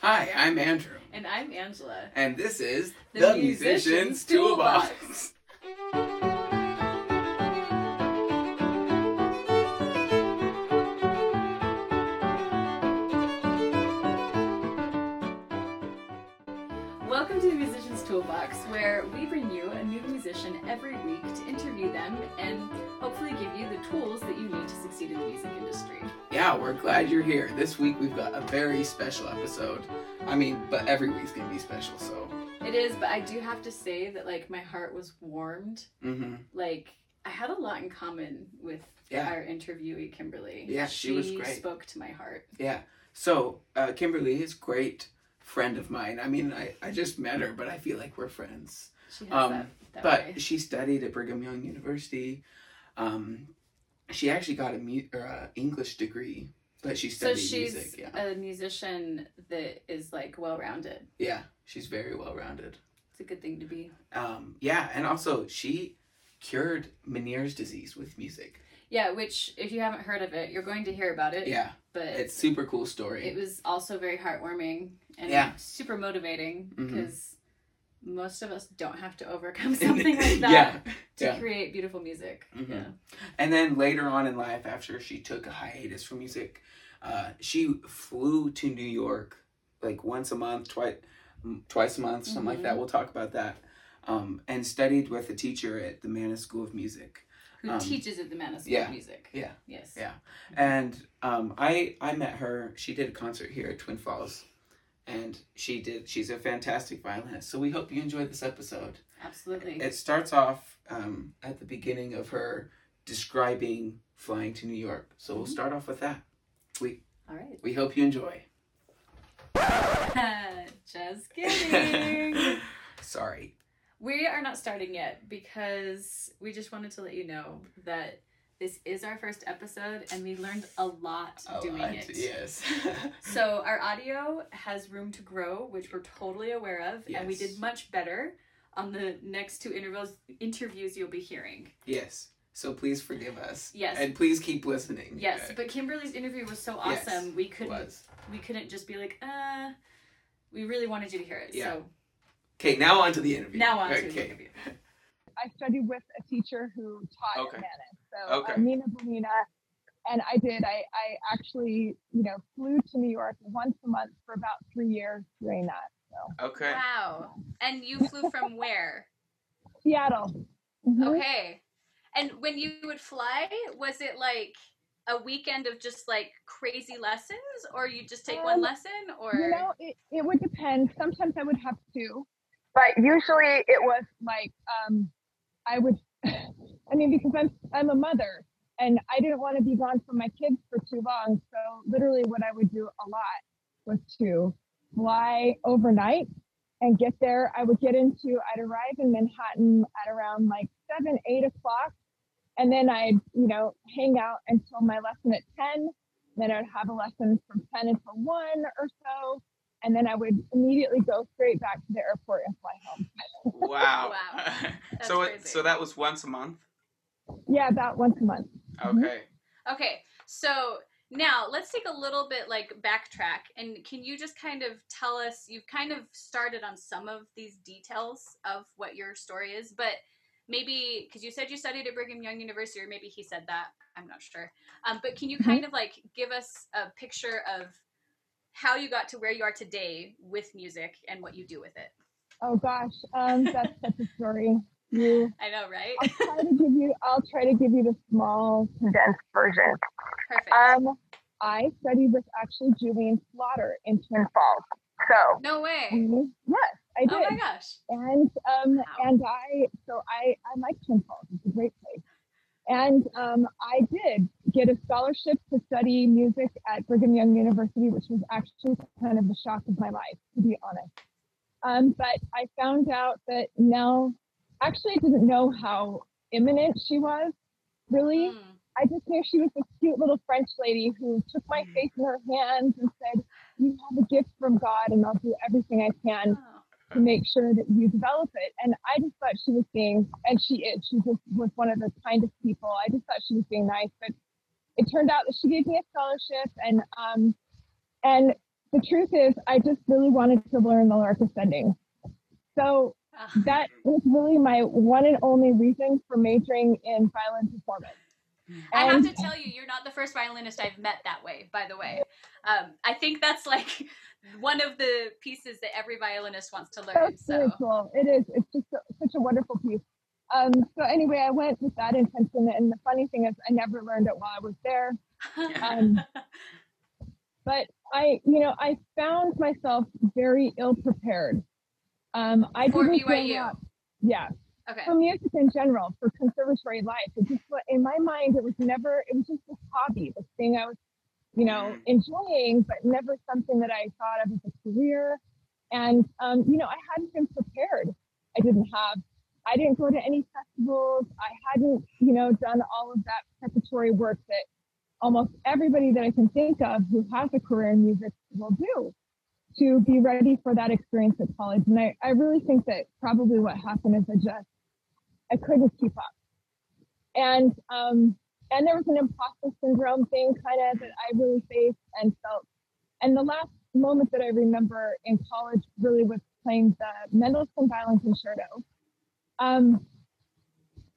Hi, I'm Andrew. And I'm Angela. And this is The The, Musician's Musician's, Toolbox. Toolbox. Toolbox, where we bring you a new musician every week to interview them and hopefully give you the tools that you need to succeed in the music industry. Yeah, we're glad you're here. This week we've got a very special episode. I mean, but every week's gonna be special, so. It is, but I do have to say that like my heart was warmed. Mm-hmm. Like I had a lot in common with Yeah. our interviewee Kimberlee. Yeah, she was great. spoke to my heart. Yeah. So, uh, Kimberlee is great friend of mine. I mean, I, I just met her, but I feel like we're friends. She has Um, that, that but way. she studied at Brigham Young University. Um, she actually got a mu- or a English degree, but she So studied she's music. Yeah, a musician that is like well rounded. yeah, she's very well rounded. It's a good thing to be. Um, yeah, and also she cured Meniere's disease with music. Yeah, which if you haven't heard of it, you're going to hear about it. Yeah, But it's super cool story. it was also very heartwarming and Yeah. super motivating because most of us don't have to overcome something like that yeah, to yeah. create beautiful music. Mhm. Yeah. And then later on in life, after she took a hiatus from music, uh, she flew to New York like once a month, twice, twice a month, something like Mhm. that. We'll talk about that. Um, and studied with a teacher at the Mannes School of Music. Who Um, teaches at the School yeah, Music. yeah, Yes. yeah. And um, I I met her. She did a concert here at Twin Falls, and she did. She's a fantastic violinist. So we hope you enjoy this episode. Absolutely. It starts off um, at the beginning of her describing flying to New York. So we'll Mhm. start off with that. We All right. we hope you enjoy. Just kidding. Sorry. We are not starting yet because we just wanted to let you know that this is our first episode and we learned a lot doing I- it. Yes. So our audio has room to grow, which we're totally aware of, and we did much better on the next two interviews interviews you'll be hearing. yes. So please forgive us. Yes. And please keep listening. Yes, Uh, but Kimberlee's interview was so awesome. Yes, we couldn't was. we couldn't just be like, uh we really wanted you to hear it. Yeah. So Okay, now on to the interview. now on to the interview. I studied with a teacher who taught Okay. at Mannes. So Okay. uh, Nina Beilina. And I did. I, I actually, you know, flew to New York once a month for about three years doing that. So Okay. Wow. And you flew from where? Seattle. Mhm. Okay. And when you would fly, was it like a weekend of just like crazy lessons or you just take one Um, lesson or You know, it, it would depend. Sometimes I would have two, but usually it was like um, I would. I mean, because I'm I'm a mother, and I didn't want to be gone from my kids for too long. So literally, what I would do a lot was to fly overnight and get there. I would get into. I'd arrive in Manhattan at around like seven, eight o'clock, and then I'd you know hang out until my lesson at ten. Then I'd have a lesson from 10 until 1 or so. And then I would immediately go straight back to the airport and fly home. Wow. Wow. So it, so that was once a month. Yeah, about once a month. Okay. Okay. So now let's take a little bit like backtrack and can you just kind of tell us you've kind of started on some of these details of what your story is, but maybe because you said you studied at Brigham Young University, or maybe he said that. I'm not sure. Um, but can you Mhm. kind of like give us a picture of how you got to where you are today with music and what you do with it? Oh gosh, um, that's such a story. You, I know, right? I'll try to give you. I'll try to give you the small condensed version. Perfect. Um, I studied with actually Julian Slaughter in Twin Falls. So no way. mhm, yes, I did. Oh my gosh. and um Wow. and I so I I like Twin Falls. It's a great place. And um, I did get a scholarship to study music at Brigham Young University, which was actually kind of the shock of my life, to be honest. Um, but I found out that Nell actually I didn't know how imminent she was. Really, Mm. I just knew she was this cute little French lady who took my face in her hands and said, "You have a gift from God, and I'll do everything I can." Oh. To make sure that you develop it. And I just thought she was being, and she is, she just was one of the kindest people. I just thought she was being nice, but it turned out that she gave me a scholarship and, um, and the truth is, I just really wanted to learn the lark ascending. So that was really my one and only reason for majoring in violin performance. I have to tell you, you're not the first violinist I've met that way, by the way. Um, I think that's like one of the pieces that every violinist wants to learn. That's so. really cool. It is. It's just a, such a wonderful piece. Um, so anyway, I went with that intention, and the funny thing is, I never learned it while I was there. Um, but I, you know, I found myself very ill prepared. Um, I for didn't BYU. Up, yeah. Okay. For music in general, for conservatory life, it just in my mind, it was never. It was just this hobby, this thing I was, you know, mm. enjoying, but never something that I thought of as a career. And um, you know, I hadn't been prepared. I didn't have. I didn't go to any festivals. I hadn't, you know, done all of that preparatory work that almost everybody that I can think of who has a career in music will do to be ready for that experience at college. And I, I really think that probably what happened is I just, I couldn't keep up. And, um, and there was an imposter syndrome thing kind of that I really faced and felt. And the last moment that I remember in college really was playing the Mendelssohn Violin Concerto. Um,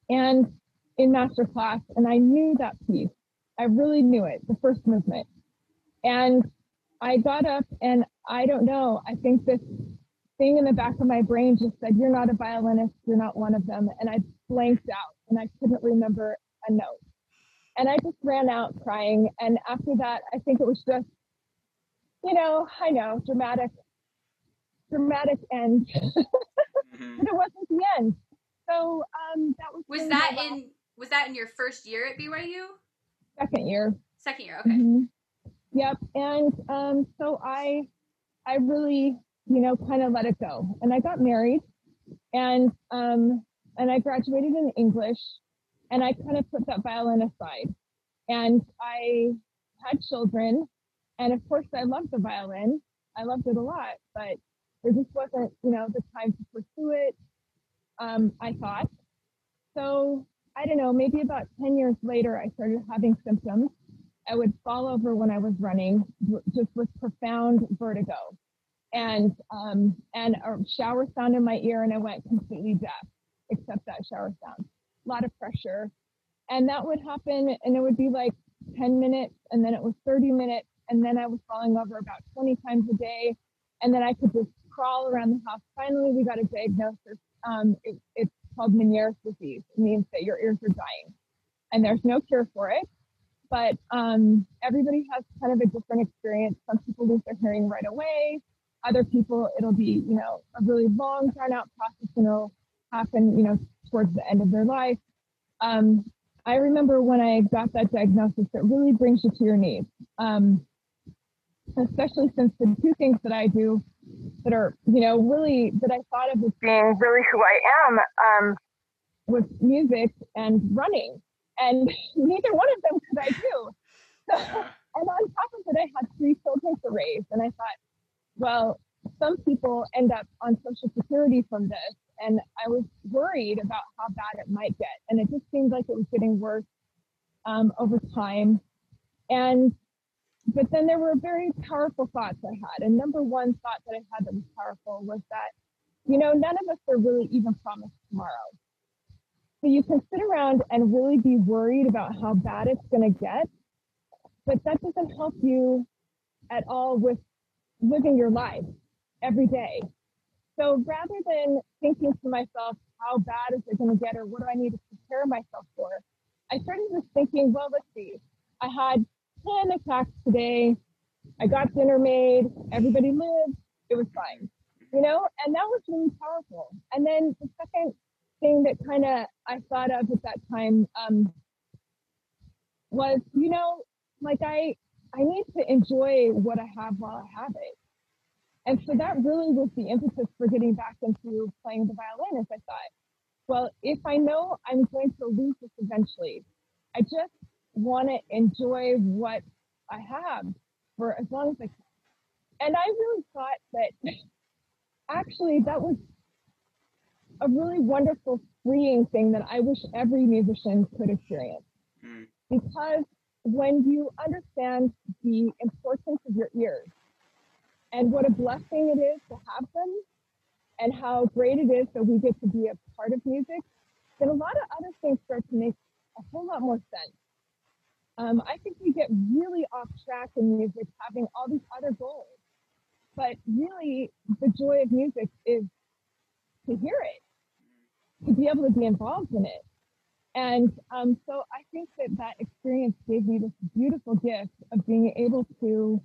and in master class, and I knew that piece. I really knew it, the first movement. And I got up and I don't know, I think this thing in the back of my brain just said, You're not a violinist, you're not one of them. And I blanked out and I couldn't remember a note. And I just ran out crying. And after that, I think it was just, you know, I know, dramatic, dramatic end. mm-hmm. but it wasn't the end. So um, that was. Was that in? Was that in your first year at BYU? Second year. Second year. Okay. Mm-hmm. Yep. And um, so I, I really, you know, kind of let it go, and I got married, and um, and I graduated in English, and I kind of put that violin aside, and I had children, and of course I loved the violin. I loved it a lot, but there just wasn't, you know, the time to pursue it um, I thought. So I don't know, maybe about 10 years later, I started having symptoms. I would fall over when I was running, just with profound vertigo, and um, and a shower sound in my ear, and I went completely deaf, except that shower sound. A lot of pressure, and that would happen, and it would be like 10 minutes, and then it was 30 minutes, and then I was falling over about 20 times a day, and then I could just crawl around the house. Finally, we got a diagnosis um, it, it's called Meniere's disease. It means that your ears are dying, and there's no cure for it. But um, everybody has kind of a different experience. Some people lose their hearing right away. Other people, it'll be you know a really long, drawn out process, and it'll happen you know towards the end of their life. Um, I remember when I got that diagnosis, it really brings you to your knees. Um, especially since the two things that I do that are, you know, really that I thought of as being really who I am um, was music and running. And neither one of them could I do. So, and on top of it, I had three children to raise. And I thought, well, some people end up on Social Security from this. And I was worried about how bad it might get. And it just seemed like it was getting worse um, over time. And but then there were very powerful thoughts I had. And number one thought that I had that was powerful was that, you know, none of us are really even promised tomorrow. So you can sit around and really be worried about how bad it's going to get, but that doesn't help you at all with living your life every day. So rather than thinking to myself, how bad is it going to get or what do I need to prepare myself for? I started just thinking, well, let's see. I had 10 attacks today. I got dinner made. Everybody lived. It was fine. You know, and that was really powerful. And then the second thing that kind of I thought of at that time um, was, you know, like I I need to enjoy what I have while I have it. And so that really was the impetus for getting back into playing the violin. As I thought, well, if I know I'm going to lose this eventually, I just want to enjoy what I have for as long as I can. And I really thought that actually that was a really wonderful, freeing thing that I wish every musician could experience. Mm. Because when you understand the importance of your ears and what a blessing it is to have them and how great it is that we get to be a part of music, then a lot of other things start to make a whole lot more sense. Um, I think we get really off track in music, having all these other goals. But really, the joy of music is to hear it, to be able to be involved in it. And um, so I think that that experience gave me this beautiful gift of being able to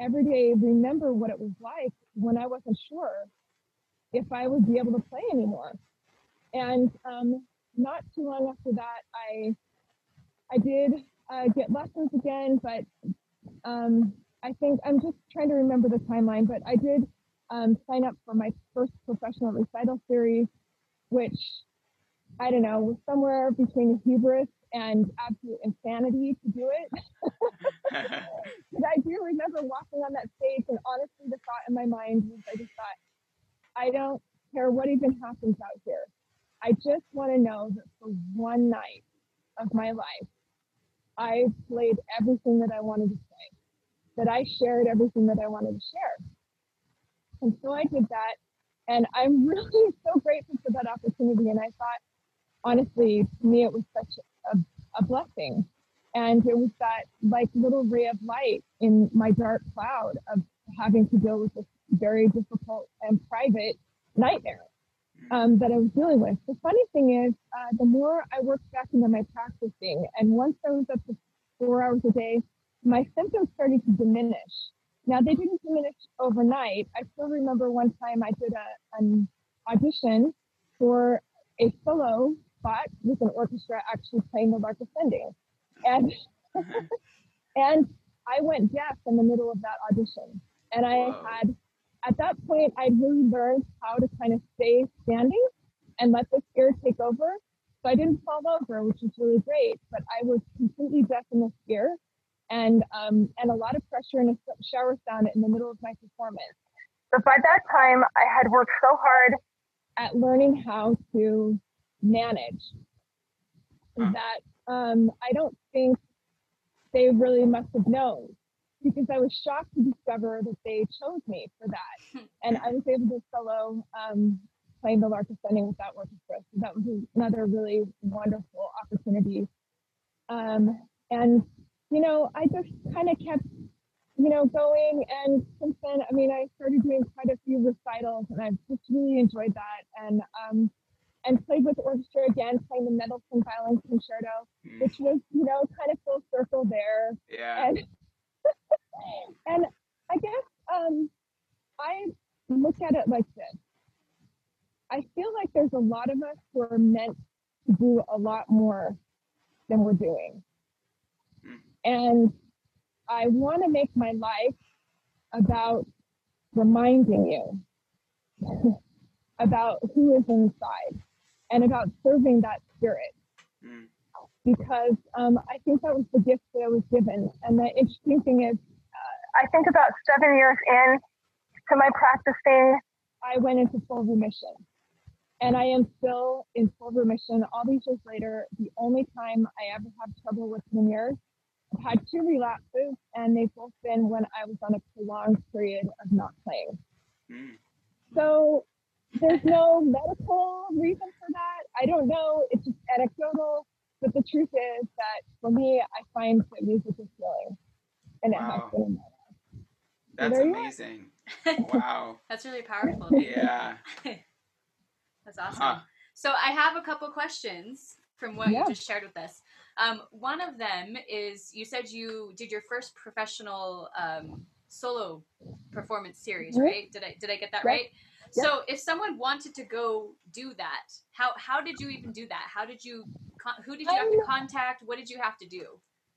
every day remember what it was like when I wasn't sure if I would be able to play anymore. And um, not too long after that, I I did uh, get lessons again, but um, I think I'm just trying to remember the timeline. But I did um, sign up for my first professional recital series, which I don't know was somewhere between hubris and absolute insanity to do it. but I do remember walking on that stage, and honestly, the thought in my mind was I just thought, I don't care what even happens out here. I just want to know that for one night of my life, I played everything that I wanted to play, that I shared everything that I wanted to share. And so I did that. And I'm really so grateful for that opportunity. And I thought, honestly, to me, it was such a, a blessing. And it was that like little ray of light in my dark cloud of having to deal with this very difficult and private nightmare um, that I was dealing with. The funny thing is, uh, the more I worked back into my practicing, and once I was up to four hours a day, my symptoms started to diminish. Now they didn't diminish overnight. I still remember one time I did a, an audition for a solo spot with an orchestra actually playing the Lark Ascending, and and I went deaf in the middle of that audition, and I Whoa. had at that point, I'd really learned how to kind of stay standing and let the ear take over. So I didn't fall over, which was really great, but I was completely deaf in the ear and um, and a lot of pressure and a shower sound in the middle of my performance. But by that time, I had worked so hard at learning how to manage that um, I don't think they really must have known because I was shocked to discover that they chose me for that. and I was able to solo um, playing the Lark Ascending with that orchestra. So that was another really wonderful opportunity. Um, and, you know, I just kind of kept, you know, going. And since then, I mean, I started doing quite a few recitals and I've just really enjoyed that. And, um, and played with orchestra again, playing the Mendelssohn Violin Concerto, mm. which was, you know, kind of full circle there. Yeah. And, and I guess um, I look at it like this. I feel like there's a lot of us who are meant to do a lot more than we're doing. Hmm. And I want to make my life about reminding you about who is inside and about serving that spirit. Mm. Because um, I think that was the gift that I was given. And the interesting thing is, I think about seven years in to my practicing, I went into full remission. And I am still in full remission all these years later. The only time I ever have trouble with Meniere's, I've had two relapses, and they've both been when I was on a prolonged period of not playing. Mm. So there's no medical reason for that. I don't know. It's just anecdotal. But the truth is that for me, I find that music is healing. And wow. it has been in my life. That's amazing. wow. That's really powerful. yeah. That's awesome. Huh. So I have a couple questions from what yeah. you just shared with us. Um, one of them is you said you did your first professional um, solo performance series, mm-hmm. right? Did I did I get that right? So if someone wanted to go do that, how how did you even do that? How did you who did you have to contact? What did you have to do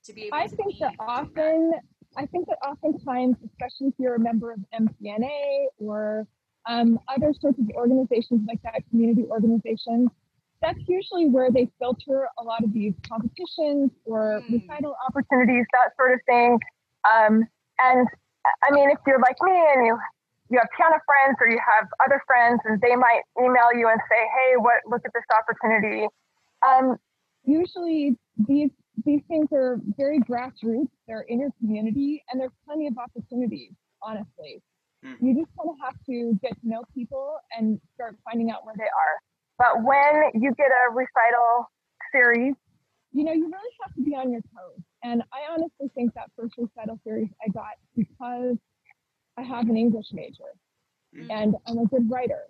to be able I to think that often that? I think that oftentimes, especially if you're a member of MTNA or um, other sorts of organizations like that, community organizations, that's usually where they filter a lot of these competitions or mm. recital opportunities, that sort of thing. Um, and I mean, if you're like me and you you have piano friends or you have other friends, and they might email you and say, "Hey, what? Look at this opportunity." Um, usually, these these things are very grassroots. They're in your community, and there's plenty of opportunities, honestly. Mm. You just kind of have to get to know people and start finding out where they are. But when you get a recital series, you know, you really have to be on your toes. And I honestly think that first recital series I got because I have an English major mm. and I'm a good writer.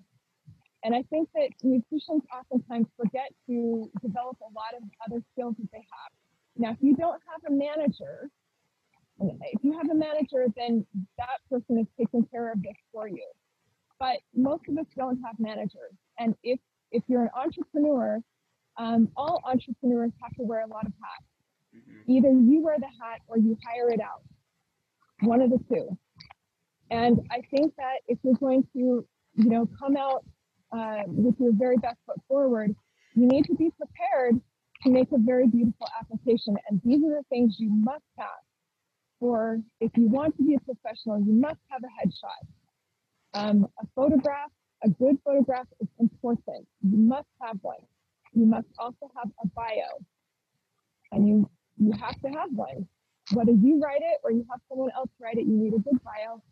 And I think that musicians oftentimes forget to develop a lot of other skills that they have. Now, if you don't have a manager, if you have a manager, then that person is taking care of this for you. But most of us don't have managers. And if if you're an entrepreneur, um, all entrepreneurs have to wear a lot of hats. Mm-hmm. Either you wear the hat or you hire it out. One of the two. And I think that if you're going to, you know, come out uh, with your very best foot forward, you need to be prepared to make a very beautiful application. And these are the things you must have. For if you want to be a professional, you must have a headshot. Um, a photograph, a good photograph is important. You must have one. You must also have a bio. And you you have to have one. Whether you write it or you have someone else write it, you need a good bio.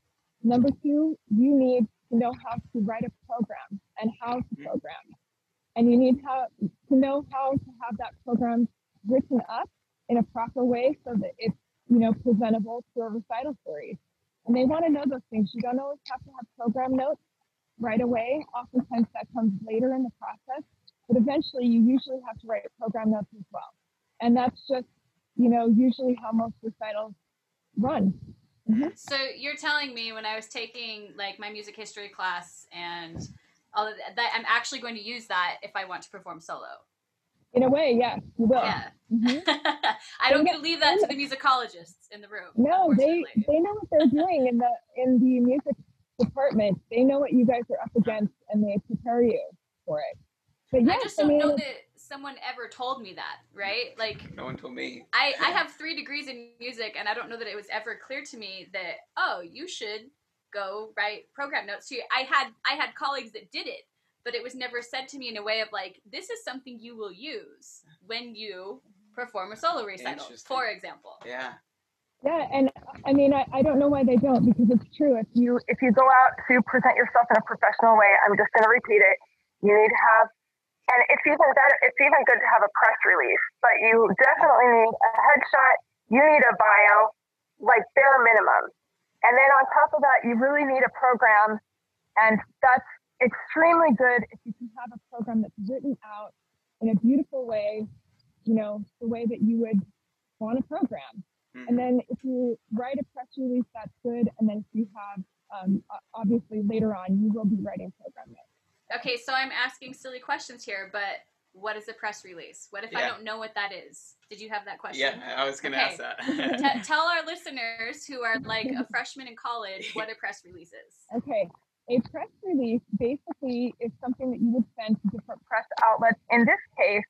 Number two, you need to know how to write a program and how to mm-hmm. program. And you need to, to know how to have that program written up in a proper way so that it's, you know, presentable to a recital series. And they want to know those things. You don't always have to have program notes right away. Oftentimes that comes later in the process, but eventually you usually have to write program notes as well. And that's just, you know, usually how most recitals run. Mm-hmm. So you're telling me when I was taking like my music history class and all of that, that I'm actually going to use that if I want to perform solo. In a way, yes, you will. Yeah. Mm-hmm. I don't get to leave that to the musicologists in the room. No, they they know what they're doing in the in the music department. They know what you guys are up against, and they prepare you for it. But yes, I just don't I mean, know that someone ever told me that, right? Like no one told me. I I have three degrees in music, and I don't know that it was ever clear to me that oh, you should go write program notes. To I had I had colleagues that did it, but it was never said to me in a way of like this is something you will use when you perform a solo recital, for example. Yeah. Yeah, and I mean, I, I don't know why they don't because it's true. If you if you go out to present yourself in a professional way, I'm just going to repeat it. You need to have and it's even better, it's even good to have a press release, but you definitely need a headshot. You need a bio, like bare minimum. And then on top of that, you really need a program. And that's extremely good if you can have a program that's written out in a beautiful way, you know, the way that you would want a program. Mm-hmm. And then if you write a press release, that's good. And then if you have, um, obviously later on, you will be writing program notes. Okay, so I'm asking silly questions here, but what is a press release? What if yeah. I don't know what that is? Did you have that question? Yeah, I was going to okay. ask that. T- tell our listeners who are like a freshman in college what a press release is. Okay. A press release basically is something that you would send to different press outlets. In this case,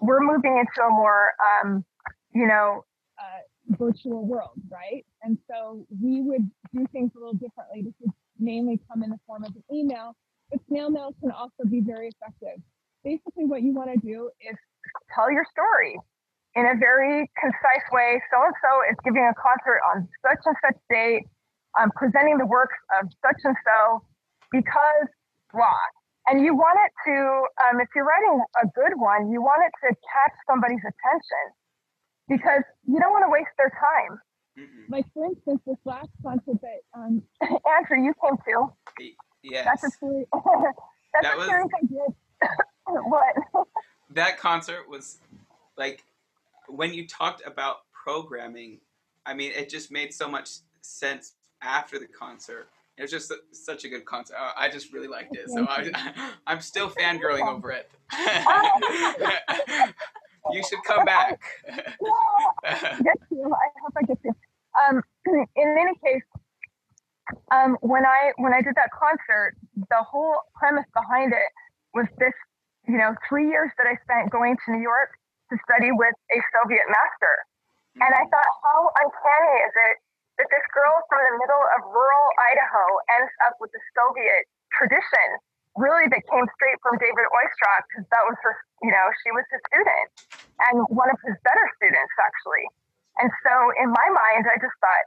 we're moving into a more, um, you know, uh, virtual world, right? And so we would do things a little differently. This would mainly come in the form of an email but snail mail can also be very effective. Basically, what you want to do is tell your story in a very concise way. So and so is giving a concert on such and such date, um, presenting the works of such and so because blah. And you want it to, um, if you're writing a good one, you want it to catch somebody's attention because you don't want to waste their time. Mm-hmm. Like, for instance, this last concert that um, Andrew, you came to. Yes. That's a story. that's that a was, I did. what? that concert was like when you talked about programming. I mean, it just made so much sense after the concert. It was just such a good concert. I just really liked it. So I, I'm still fangirling over it. Oh. you should come back. get you. I hope I get you. Um, in any case, um, when I when I did that concert, the whole premise behind it was this, you know, three years that I spent going to New York to study with a Soviet master. And I thought, how uncanny is it that this girl from the middle of rural Idaho ends up with the Soviet tradition, really that came straight from David Oistrakh, because that was her, you know, she was his student and one of his better students, actually. And so in my mind, I just thought,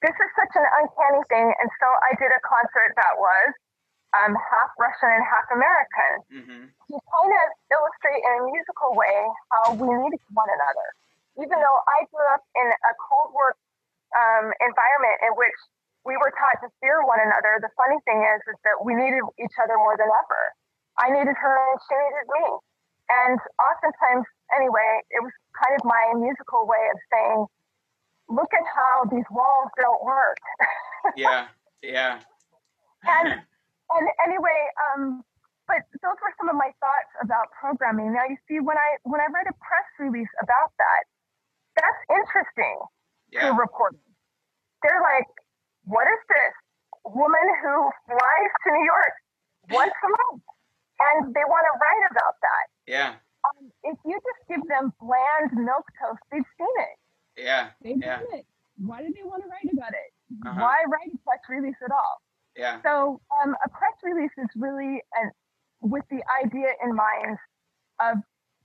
this is such an uncanny thing. And so I did a concert that was um, half Russian and half American Mm-hmm. to kind of illustrate in a musical way how we needed one another. Even though I grew up in a Cold War um, environment in which we were taught to fear one another, the funny thing is, is that we needed each other more than ever. I needed her and she needed me. And oftentimes, anyway, it was kind of my musical way of saying, look at how these walls don't work. Yeah. Yeah. and and anyway, um, but those were some of my thoughts about programming. Now you see, when I when I read a press release about that, that's interesting yeah. to reporting. They're like, what is this woman who flies to New York once a month, and they want to write about that. Yeah. Um, if you just give them bland milk toast, they've seen it. Yeah. They've Yeah. seen it. Why do they want to write about it? Uh-huh. Why write a press release at all? Yeah. So um, a press release is really an, with the idea in mind of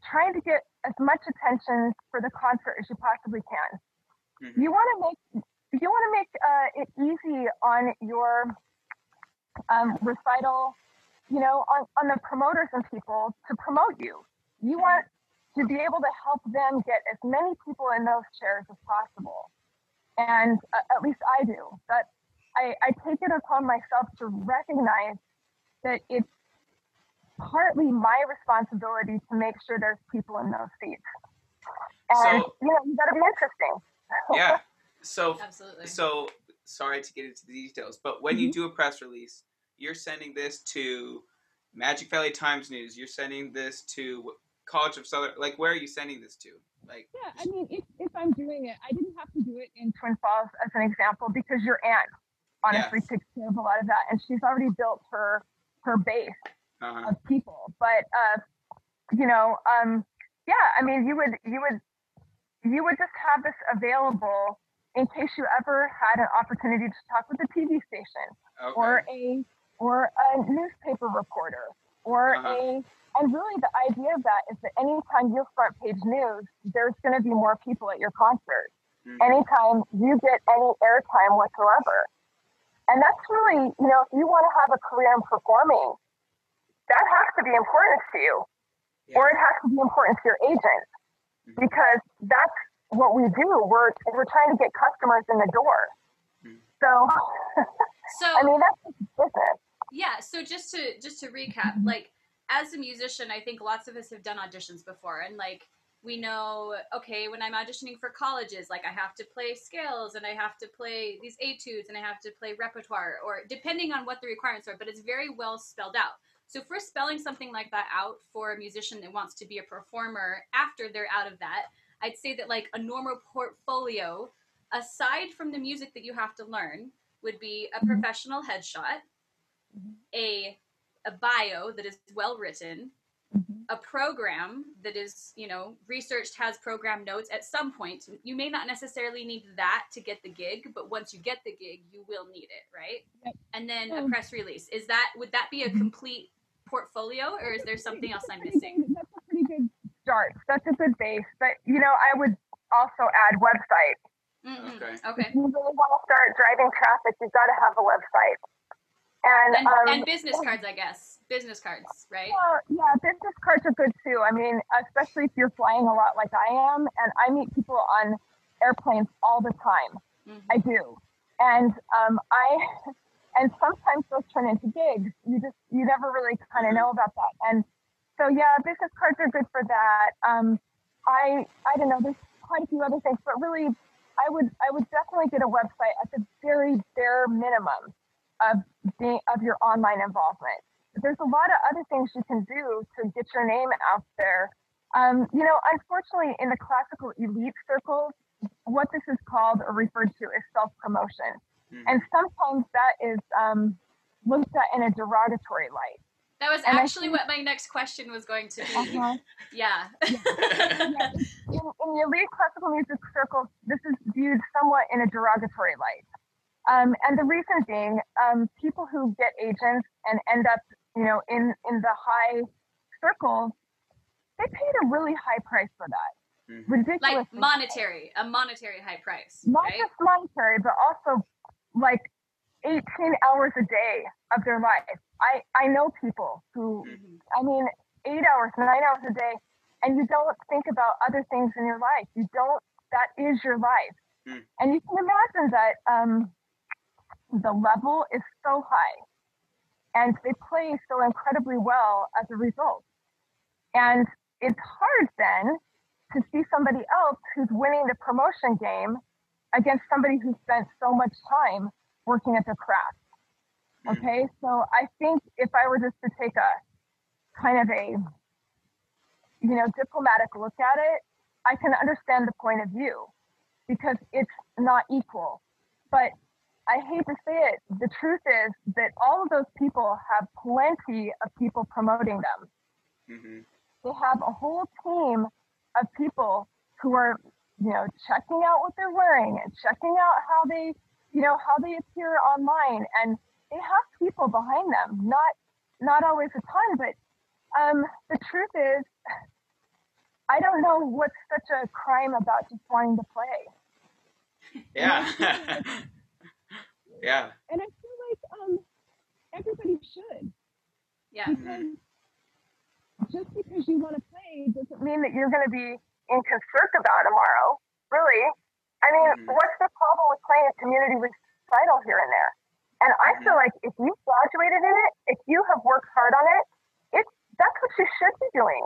trying to get as much attention for the concert as you possibly can. Mhm. You want to make you want to make uh, it easy on your um, recital, you know, on, on the promoters and people to promote you. You want to be able to help them get as many people in those chairs as possible. And uh, at least I do. But I, I take it upon myself to recognize that it's partly my responsibility to make sure there's people in those seats. And So- you know, you got to be interesting. Yeah. So Absolutely. so sorry to get into the details, but when Mm-hmm. you do a press release, you're sending this to Magic Valley Times News. You're sending this to College of Southern. Like, where are you sending this to? Like, Yeah, I mean, if, if I'm doing it, I didn't have to do it in Twin Falls as an example because your aunt honestly Yes. takes care of a lot of that, and she's already built her her base uh, of people. But uh, you know, um, yeah, I mean, you would you would you would just have this available in case you ever had an opportunity to talk with a TV station okay. or a or a newspaper reporter or Uh-huh. a and really the idea of that is that anytime you're front page news, there's going to be more people at your concert. Mhm. Anytime you get any airtime whatsoever, and that's really you know if you want to have a career in performing, that has to be important to you, Yeah. or it has to be important to your agent Mhm. because that's what we do. We're we're trying to get customers in the door. Mhm. So So I mean that's just business. yeah so just to just to recap like as a musician i think lots of us have done auditions before and like we know okay when i'm auditioning for colleges like i have to play scales and i have to play these etudes and i have to play repertoire or depending on what the requirements are but it's very well spelled out so if we're spelling something like that out for a musician that wants to be a performer after they're out of that i'd say that like a normal portfolio aside from the music that you have to learn would be a Mhm. professional headshot Mhm. a a bio that is well written a program that is you know researched has program notes at some point you may not necessarily need that to get the gig but once you get the gig you will need it right Yep. and then a press release is that would that be a Mhm. complete portfolio or is there something else i'm That's a pretty missing good- That's a pretty good start. That's a good base. But you know, I would also add website. Mhm. Okay. okay If you really want to start driving traffic, you've got to have a website. And, and, um, and business cards i guess business cards right Well, yeah, business cards are good too. I mean, especially if you're flying a lot like I am, and I meet people on airplanes all the time. Mhm. I do, and um, I and sometimes those turn into gigs. You just you never really kind of know about that. And so yeah, business cards are good for that. Um, I I don't know. There's quite a few other things, but really, I would I would definitely get a website at the very bare minimum of being of your online involvement. There's a lot of other things you can do to get your name out there. Um, you know, unfortunately, in the classical elite circles, what this is called or referred to is self promotion. Mhm. And sometimes that is um, looked at in a derogatory light. that was and actually think- what my next question was going to be Uh-huh. yeah Yeah. In, in the elite classical music circles, this is viewed somewhat in a derogatory light. Um, and the reason being, um, people who get agents and end up, you know, in, in the high circles, they paid a really high price for that. mm-hmm. ridiculous. Like monetary, a monetary high price. Not right? just monetary, but also like 18 hours a day of their life. I, I know people who, mm-hmm. I mean, eight hours, nine hours a day, and you don't think about other things in your life. You don't, that is your life. Mm. And you can imagine that um, the level is so high and they play so incredibly well as a result. And it's hard then to see somebody else who's winning the promotion game against somebody who spent so much time working at their craft. Hmm. Okay, so I think if I were just to take a kind of a you know diplomatic look at it, I can understand the point of view because it's not equal. But I hate to say it, the truth is that all of those people have plenty of people promoting them. Mm-hmm. They have a whole team of people who are, you know, checking out what they're wearing and checking out how they, you know, how they appear online, and they have people behind them. Not, not always a ton, but um, the truth is, I don't know what's such a crime about just wanting to play. Yeah. yeah. And I feel like um, everybody should. Yeah. Because just because you want to play doesn't mean that you're going to be in concert about tomorrow. Really. I mean, mm-hmm. what's the problem with playing a community recital here and there? And I feel like if you graduated in it, if you have worked hard on it, it's that's what you should be doing.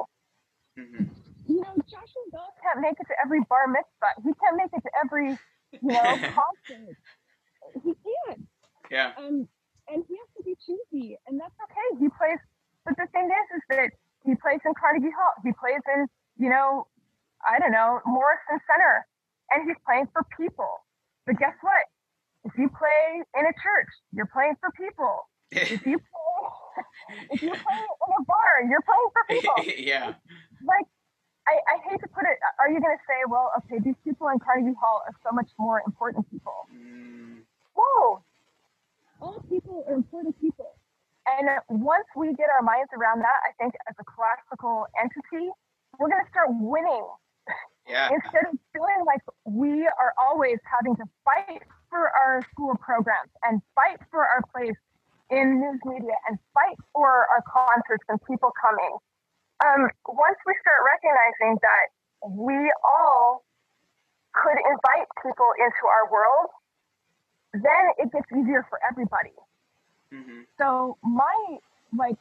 Mm-hmm. You know, Joshua Bell can't make it to every bar mitzvah. He can't make it to every, you know, concert. He can't. Yeah. Um, and he has to be choosy, and that's okay. He plays, but the thing is, is that he plays in Carnegie Hall. He plays in, you know, I don't know, Morrison Center, and he's playing for people. But guess what? If you play in a church, you're playing for people. if you play, if you play in a bar, you're playing for people. yeah. Like, I, I hate to put it. Are you going to say, well, okay, these people in Carnegie Hall are so much more important people? Whoa. All people are important people. And once we get our minds around that, I think as a classical entity, we're going to start winning. Yeah. Instead of feeling like we are always having to fight for our school programs and fight for our place in news media and fight for our concerts and people coming. Um, once we start recognizing that we all could invite people into our world, then it gets easier for everybody. Mm-hmm. So my like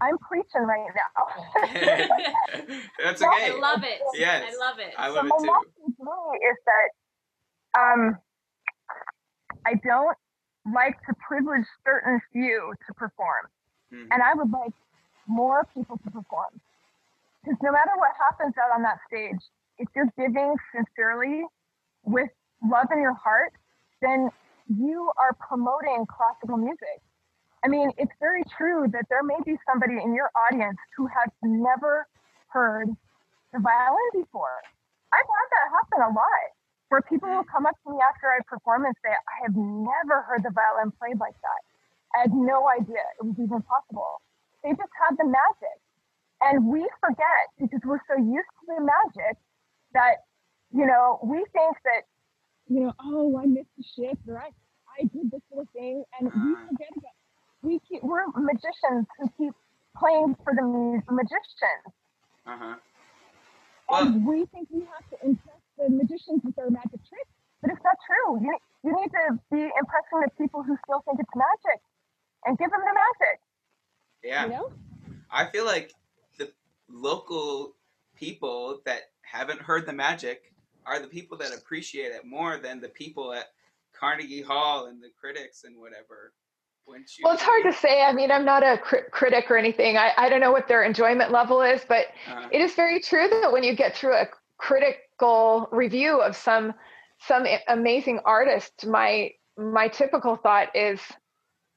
I'm preaching right now. That's okay. I love it. Yes. I love it. I love so it too. My is that um, I don't like to privilege certain few to perform. Mm-hmm. And I would like more people to perform. Because no matter what happens out on that stage, if you're giving sincerely with love in your heart, then you are promoting classical music. I mean, it's very true that there may be somebody in your audience who has never heard the violin before. I've had that happen a lot, where people will mm-hmm. come up to me after I perform and say, I have never heard the violin played like that. I had no idea it was even possible. They just had the magic. And we forget because we're so used to the magic that, you know, we think that you know, oh, I missed the shift or I, I did this little thing. And we uh-huh. forget about we keep, we're magicians who keep playing for the magicians. Uh-huh. Well, and we think we have to impress the magicians with our magic tricks, but it's not true. You, you need to be impressing the people who still think it's magic and give them the magic. Yeah. You know? I feel like the local people that haven't heard the magic are the people that appreciate it more than the people at Carnegie Hall and the critics and whatever. Well, it's hard to say. I mean, I'm not a cr- critic or anything. I, I don't know what their enjoyment level is, but uh, it is very true that when you get through a critical review of some some amazing artist, my my typical thought is,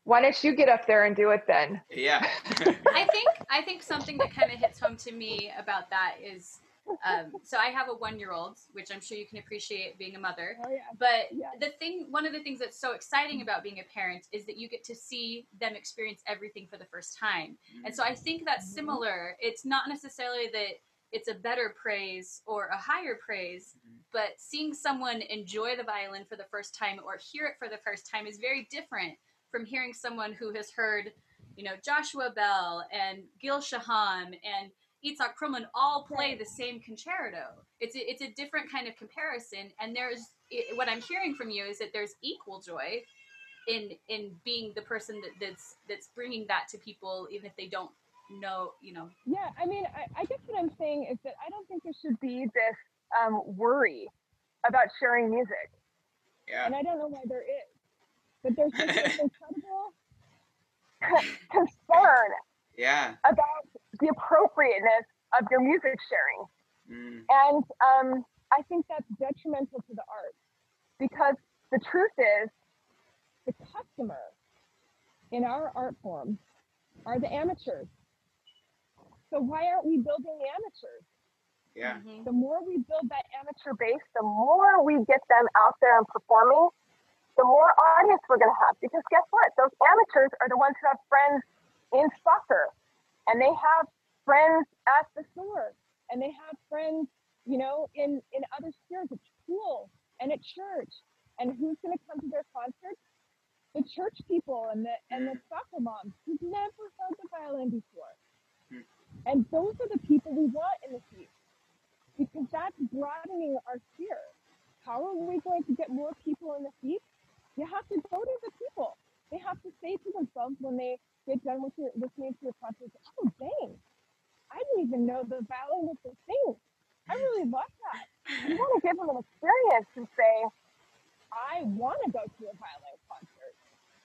why don't you get up there and do it then? Yeah. I think I think something that kind of hits home to me about that is um, so I have a one year old, which I'm sure you can appreciate being a mother. Oh, yeah. But yeah. the thing, one of the things that's so exciting about being a parent is that you get to see them experience everything for the first time. Mm-hmm. And so I think that's mm-hmm. similar. It's not necessarily that it's a better praise or a higher praise mm-hmm. but seeing someone enjoy the violin for the first time or hear it for the first time is very different from hearing someone who has heard you know Joshua Bell and Gil Shaham and Itzhak Perlman all play the same concerto. It's a, it's a different kind of comparison, and there's it, what I'm hearing from you is that there's equal joy in in being the person that, that's that's bringing that to people, even if they don't know, you know. Yeah, I mean, I, I guess what I'm saying is that I don't think there should be this um, worry about sharing music. Yeah. And I don't know why there is, but there's this incredible concern. Yeah. About the appropriateness of your music sharing. Mm. And um, I think that's detrimental to the art because the truth is the customer in our art form are the amateurs. So why aren't we building the amateurs? Yeah. Mm-hmm. The more we build that amateur base, the more we get them out there and performing, the more audience we're going to have. Because guess what? Those amateurs are the ones who have friends in soccer and they have friends at the store and they have friends, you know, in, in other spheres at school and at church. And who's going to come to their concerts? The church people and the and the soccer moms who've never heard the violin before. Hmm. And those are the people we want in the seat because that's broadening our sphere. How are we going to get more people in the seat? You have to go to the people. They have to say to themselves when they get done with your listening to your concert, oh dang, I didn't even know the violin was a thing. I really love that. You want to give them an experience and say, I want to go to a violin concert.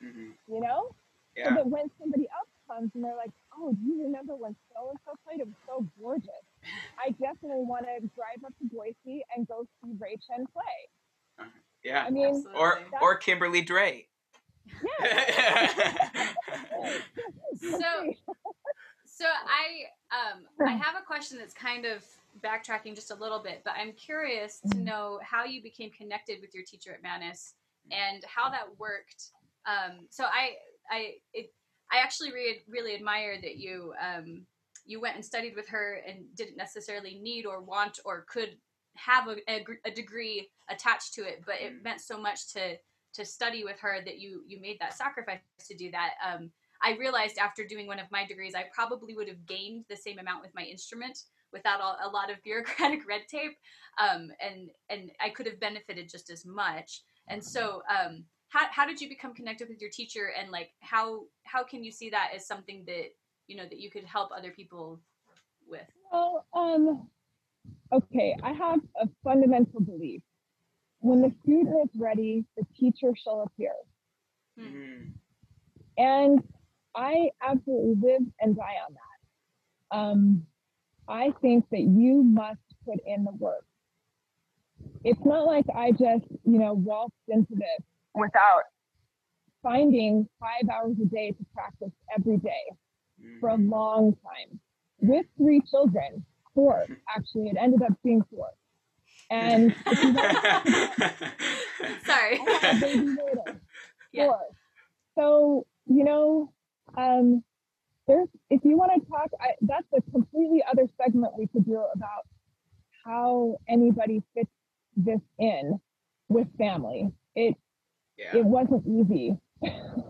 Mm-hmm. You know? Yeah. So that when somebody else comes and they're like, oh, do you remember when so and so played? It was so gorgeous. I definitely want to drive up to Boise and go see Ray Chen play. Uh-huh. Yeah. I mean, or or Kimberlee Dray. Yeah. so so I um I have a question that's kind of backtracking just a little bit, but I'm curious to mm-hmm. know how you became connected with your teacher at Mannes and how that worked. Um, so I I it, I actually really really admire that you um, you went and studied with her and didn't necessarily need or want or could have a, a, a degree attached to it, but it mm. meant so much to to study with her that you you made that sacrifice to do that. Um, I realized after doing one of my degrees, I probably would have gained the same amount with my instrument without a, a lot of bureaucratic red tape, um, and and I could have benefited just as much. And so, um, how how did you become connected with your teacher, and like how how can you see that as something that you know that you could help other people with? Well, um, okay, I have a fundamental belief. When the student is ready, the teacher shall appear. Mm-hmm. And I absolutely live and die on that. Um, I think that you must put in the work. It's not like I just, you know, waltzed into this without finding five hours a day to practice every day for a mm-hmm. long time with three children, four actually. It ended up being four. And sorry, yeah. four. So you know, um, there's if you want to talk, I, that's a completely other segment we could do about how anybody fits this in with family. It yeah. it wasn't easy.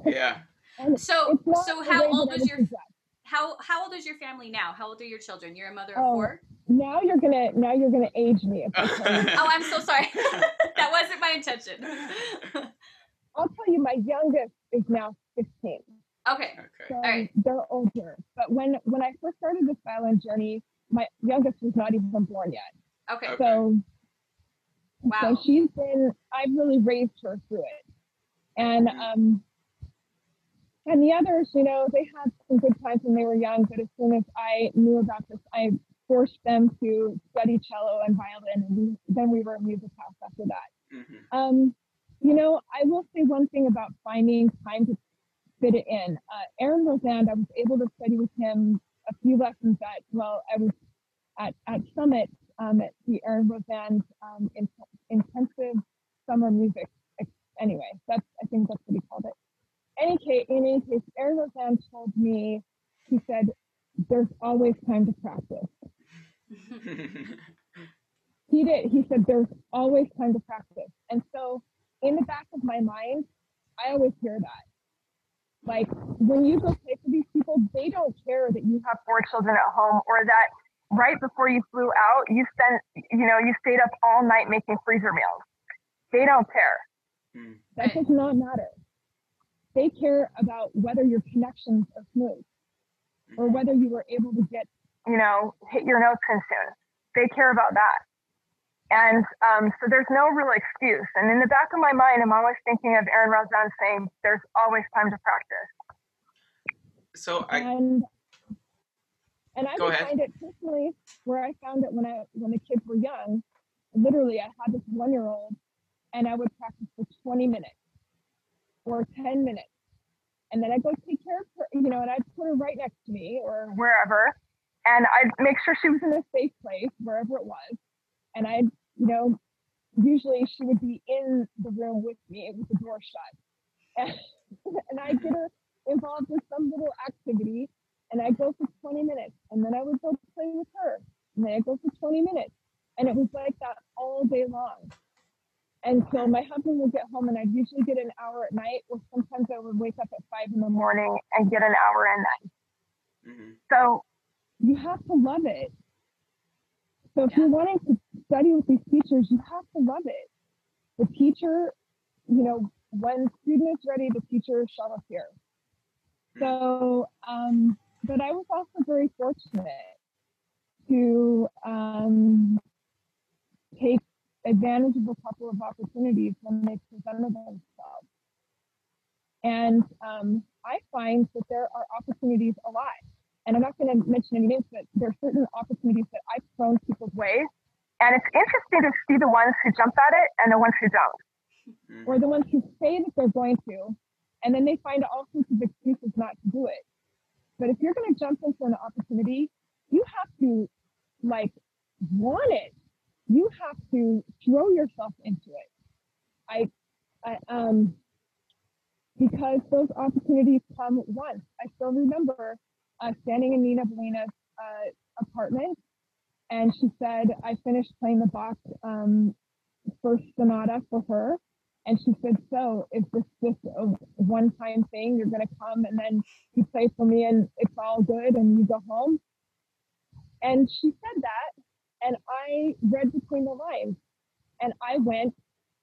yeah. so so how old was your how how old is your family now? How old are your children? You're a mother of oh, four. Now you're gonna now you're gonna age me. oh, I'm so sorry. that wasn't my intention. I'll tell you, my youngest is now 15. Okay. okay. So All right. They're older. But when when I first started this violin journey, my youngest was not even born yet. Okay. So wow. so she's been I've really raised her through it. And mm-hmm. um and the others, you know, they had some good times when they were young, but as soon as I knew about this, I forced them to study cello and violin, and we, then we were in music house after that. Mm-hmm. Um, you know, I will say one thing about finding time to fit it in. Uh, Aaron Rosand, I was able to study with him a few lessons at, well, I was at, at Summit um, at the Aaron Rosand um, in, intensive summer music. Anyway, that's, I think that's what he called it. Any case, in any case, Rosand told me, he said, there's always time to practice. he did. He said there's always time to practice. And so in the back of my mind, I always hear that. Like when you go play for these people, they don't care that you have four children at home or that right before you flew out, you spent, you know, you stayed up all night making freezer meals. They don't care. Hmm. That does not matter. They care about whether your connections are smooth or whether you were able to get, you know, hit your nose pin soon. They care about that. And um, so there's no real excuse. And in the back of my mind, I'm always thinking of Aaron Rosand saying, there's always time to practice. So I. And, and I find it personally where I found it when I when the kids were young. Literally, I had this one year old, and I would practice for 20 minutes or 10 minutes, and then I'd go take care of her, you know, and I'd put her right next to me or wherever, and I'd make sure she was in a safe place wherever it was, and I'd, you know, usually she would be in the room with me. With the door shut, and, and I'd get her involved in some little activity and I'd go for 20 minutes. And then I would go play with her and then I'd go for 20 minutes. And it was like that all day long. And so my husband would get home and I'd usually get an hour at night, or sometimes I would wake up at five in the morning and get an hour at night. Mm-hmm. So you have to love it. So if yeah. you're wanting to study with these teachers, you have to love it. The teacher, you know, when student is ready, the teacher shall appear. So, um, but I was also very fortunate to um, take advantage of a couple of opportunities when they presented themselves. And um, I find that there are opportunities a lot. And I'm not going to mention any names, but there are certain opportunities that I've thrown people's way. And it's interesting to see the ones who jump at it and the ones who don't, mm-hmm. or the ones who say that they're going to, and then they find all sorts of excuses not to do it. But if you're going to jump into an opportunity, you have to like want it. You have to throw yourself into it. I, I um, because those opportunities come once. I still remember uh, standing in Nina Beilina's uh, apartment, and she said, "I finished playing the Bach um, first sonata for her, and she said, So is this just a one time thing? You're going to come and then you play for me and it's all good and you go home? And she said that. And I read between the lines and I went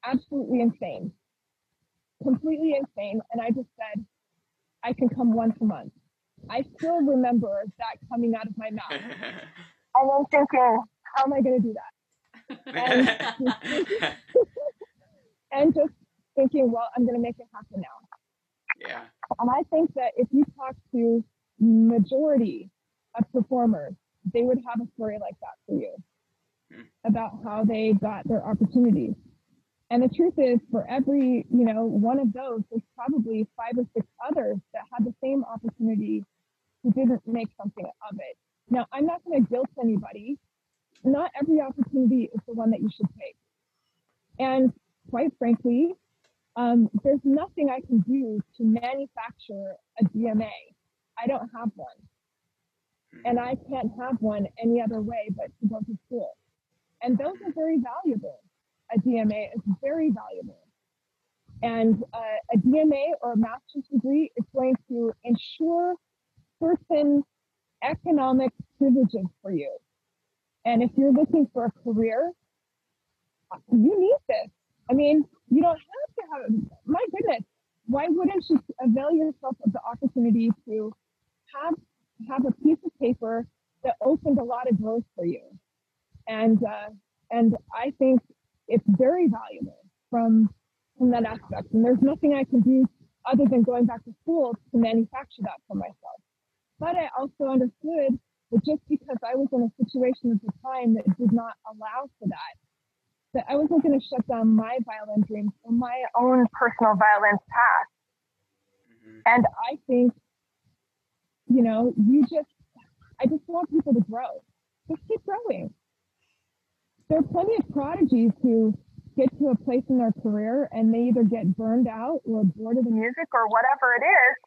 absolutely insane, completely insane. And I just said, I can come once a month. I still remember that coming out of my mouth. and I'm thinking, how am I going to do that? And and just thinking, well, I'm going to make it happen now. Yeah. And I think that if you talk to majority of performers, they would have a story like that for you hmm. about how they got their opportunities. And the truth is, for every you know one of those, there's probably five or six others that had the same opportunity who didn't make something of it. Now, I'm not going to guilt anybody. Not every opportunity is the one that you should take. And quite frankly, um, there's nothing I can do to manufacture a DMA. I don't have one. And I can't have one any other way but to go to school. And those are very valuable. A DMA is very valuable. And uh, a DMA or a master's degree is going to ensure certain economic privileges for you. And if you're looking for a career, you need this. I mean, you don't have to have, my goodness, why wouldn't you avail yourself of the opportunity to have have a piece of paper that opened a lot of doors for you? And uh, and I think it's very valuable from from that aspect. And there's nothing I can do other than going back to school to manufacture that for myself. But I also understood that just because I was in a situation at the time that did not allow for that, that I wasn't going to shut down my violin dreams or my own personal violin path. Mm-hmm. And I think, you know, you just, I just want people to grow. Just keep growing. There are plenty of prodigies who get to a place in their career and they either get burned out or bored of the music or whatever it is,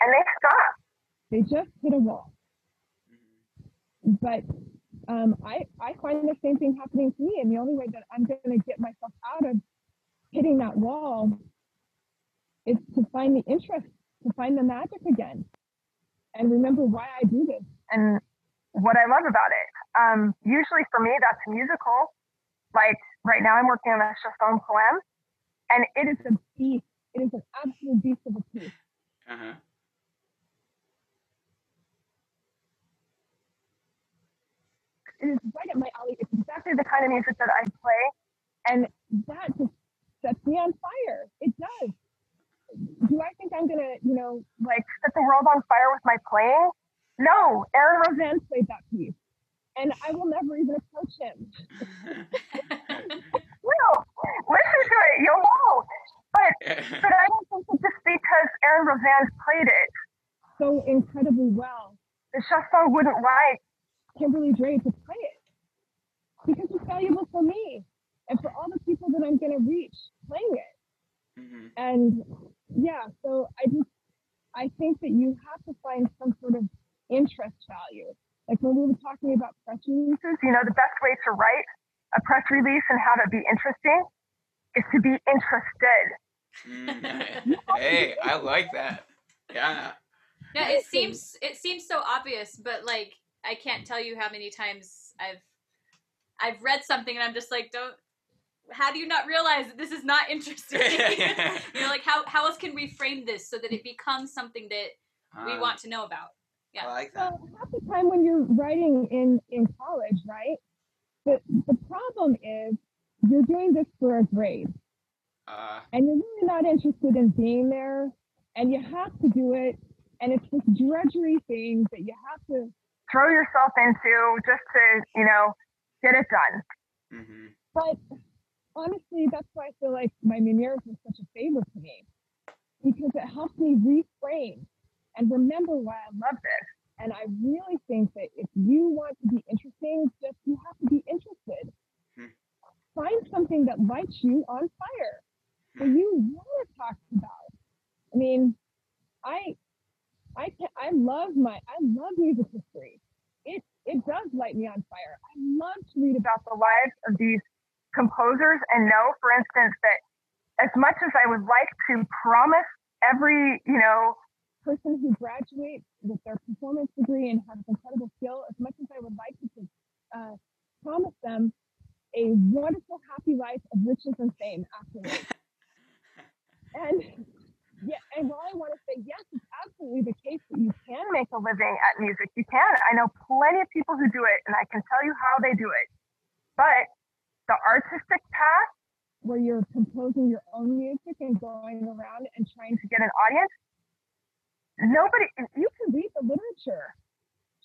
and they stop. They just hit a wall. But um, I, I find the same thing happening to me. And the only way that I'm going to get myself out of hitting that wall is to find the interest, to find the magic again, and remember why I do this and what I love about it. Um, usually for me, that's musical. Like right now, I'm working on a Chausson Poème, and it is a beast. It is an absolute beast of a piece. Uh-huh. It is right up my alley. It's exactly the kind of music that I play, and that just sets me on fire. It does. Do I think I'm gonna, you know, like set the world on fire with my playing? No, Aaron Rosand played that piece, and I will never even approach him. well, listen to it, you'll know. But but I don't think it's just because Aaron Rosand played it so incredibly well. The Chausson wouldn't like Kimberlee Dray to play it because it's valuable for me and for all the people that I'm going to reach playing it. Mm-hmm. And yeah, so I just I think that you have to find some sort of interest value. Like when we about press releases, you know, the best way to write a press release and have it be interesting is to be interested. Mm. hey, I like that. Yeah. No, it seems it seems so obvious, but like I can't tell you how many times I've I've read something and I'm just like, don't how do you not realize that this is not interesting? you know, like how how else can we frame this so that it becomes something that we want to know about? Yeah. I like that. So half the time when you're writing in in college, right? The the problem is you're doing this for a grade. Uh, and you're really not interested in being there and you have to do it and it's this drudgery thing that you have to throw yourself into just to you know get it done mm-hmm. but honestly that's why i feel like my Meniere's was such a favor to me because it helps me reframe and remember why i love this and i really think that if you want to be interesting just you have to be interested hmm. find something that lights you on fire that hmm. you want to talk about i mean i I can I love my I love music history. It it does light me on fire. I love to read about the lives of these composers and know, for instance, that as much as I would like to promise every, you know, person who graduates with their performance degree and has incredible skill, as much as I would like to uh, promise them a wonderful, happy life of riches and fame afterwards. and yeah, and while I want to say yes, it's absolutely the case that you can make a living at music. You can. I know plenty of people who do it, and I can tell you how they do it. But the artistic path, where you're composing your own music and going around and trying to get an audience, nobody. You can read the literature.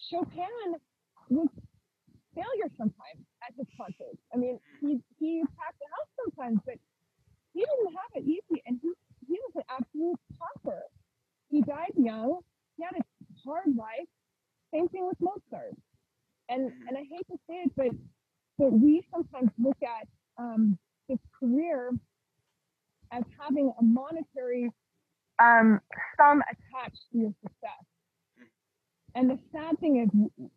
Chopin was failure sometimes at his concerts. I mean, he he packed the house sometimes, but he didn't have it easy, and he he was an absolute topper. He died young. He had a hard life. Same thing with Mozart. And mm-hmm. and I hate to say it, but but we sometimes look at um, his career as having a monetary um, sum attached to your success. And the sad thing is,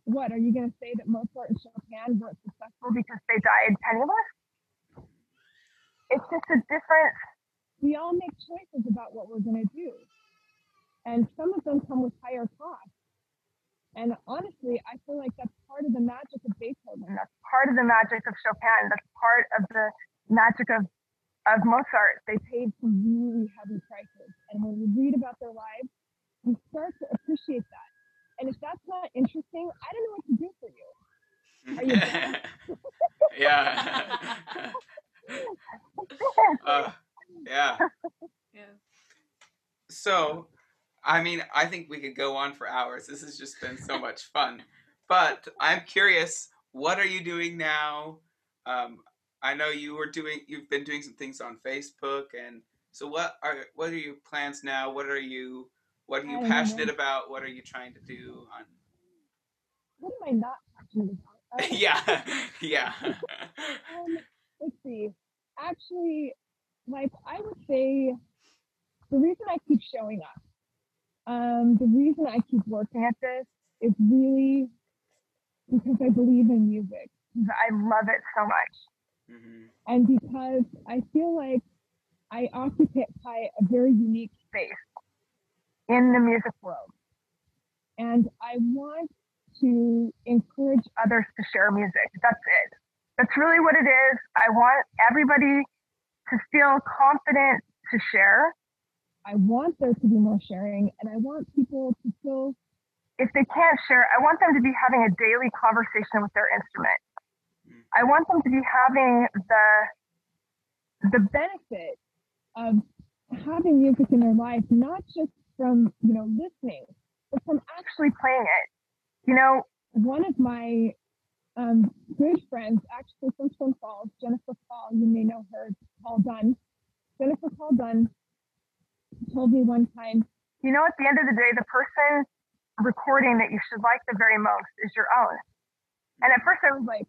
what are you going to say that Mozart and Chopin weren't successful because they died penniless? It's just a different we all make choices about what we're going to do. And some of them come with higher costs. And honestly, I feel like that's part of the magic of Beethoven. That's part of the magic of Chopin. That's part of the magic of, of Mozart. They paid some really heavy prices. And when we read about their lives, we start to appreciate that. And if that's not interesting, I don't know what to do for you. Are you yeah. uh, yeah. yeah. So, I mean, I think we could go on for hours. This has just been so much fun. But I'm curious, what are you doing now? Know you were doing, you've been doing some things on Facebook, and so what are what are your plans now? What are you what are you passionate know. about? What are you trying to do on? What am I not passionate about? yeah, yeah. um, let's see. Actually, like I would say the reason I keep showing up, um, the reason I keep working at this is really because I believe in music. I love it so much. Mm-hmm. And because I feel like I occupy a very unique space in the music world. And I want to encourage others to share music. That's it. That's really what it is. I want everybody to feel confident to share. I want there to be more sharing, and I want people to feel if they can't share, I want them to be having a daily conversation with their instrument. I want them to be having the the benefit of having music in their life, not just from you know listening, but from actually playing it. You know, one of my um, good friends, actually from Twin Falls, Jennifer Paul, you may know her, Paul Dunn. Jennifer Paul Dunn told me one time, you know, at the end of the day, the person recording that you should like the very most is your own. And at first I was like,